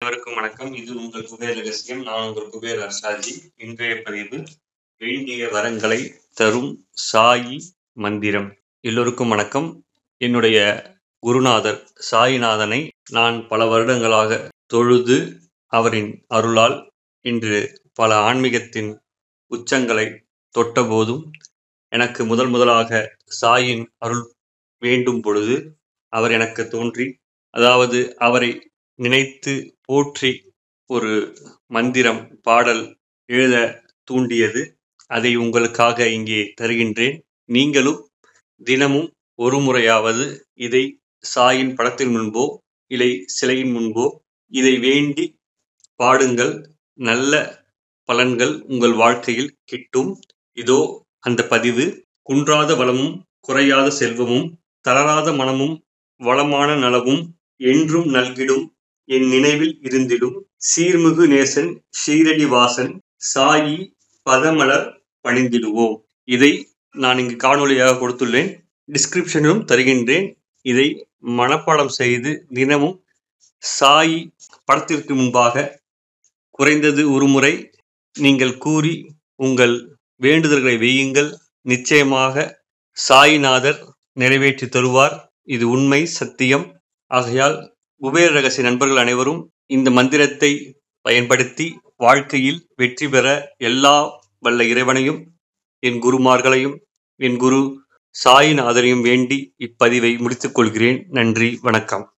அனைவருக்கும் வணக்கம். இது உங்கள் குபேர ரகசியம். நான் உங்கள் குபேர அரசாஜி இன்றைய பதிவு வேண்டிய வரங்களை தரும் சாயி மந்திரம். எல்லோருக்கும் வணக்கம். என்னுடைய குருநாதர் சாயிநாதனை நான் பல வருடங்களாக தொழுது அவரின் அருளால் இன்று பல ஆன்மீகத்தின் உச்சங்களை தொட்டபோதும் எனக்கு முதல் முதலாக சாயின் அருள் வேண்டும் பொழுது அவர் எனக்கு தோன்றி அதாவது அவரை நினைத்து போற்றி ஒரு மந்திரம் பாடல் எழுத தூண்டியது. அதை உங்களுக்காக இங்கே தருகின்றேன். நீங்களும் தினமும் ஒரு முறையாவது இதை சாயின் படத்தின் முன்போ இல்லை சிலையின் முன்போ இதை வேண்டி பாடுங்கள். நல்ல பலன்கள் உங்கள் வாழ்க்கையில் கிட்டும். இதோ அந்த பதிவு. குன்றாத வளமும் குறையாத செல்வமும் தளராத மனமும் வளமான நலமும் என்றும் நல்கிடும். என் நினைவில் இருந்திடும் சீர்மிகு நேசன் ஷீரடி வாசன் சாயி பதமலர் பணிந்திடுவோம் இதை நான் இங்கு காணொளியாக கொடுத்துள்ளேன். டிஸ்கிரிப்ஷனிலும் தருகின்றேன். இதை மனப்பாடம் செய்து தினமும் சாயி படத்திற்கு முன்பாக குறைந்தது ஒரு முறை நீங்கள் கூறி உங்கள் வேண்டுதல்களை வையுங்கள் நிச்சயமாக சாயிநாதர் நிறைவேற்றி தருவார். இது உண்மை சத்தியம். ஆகையால் குபேர ரகசிய நண்பர்கள் அனைவரும் இந்த மந்திரத்தை பயன்படுத்தி வாழ்க்கையில் வெற்றி பெற எல்லா வல்ல இறைவனையும் என் குருமார்களையும் என் குரு சாயிநாதரையும் வேண்டி இப்பதிவை முடித்துக் கொள்கிறேன். நன்றி வணக்கம்.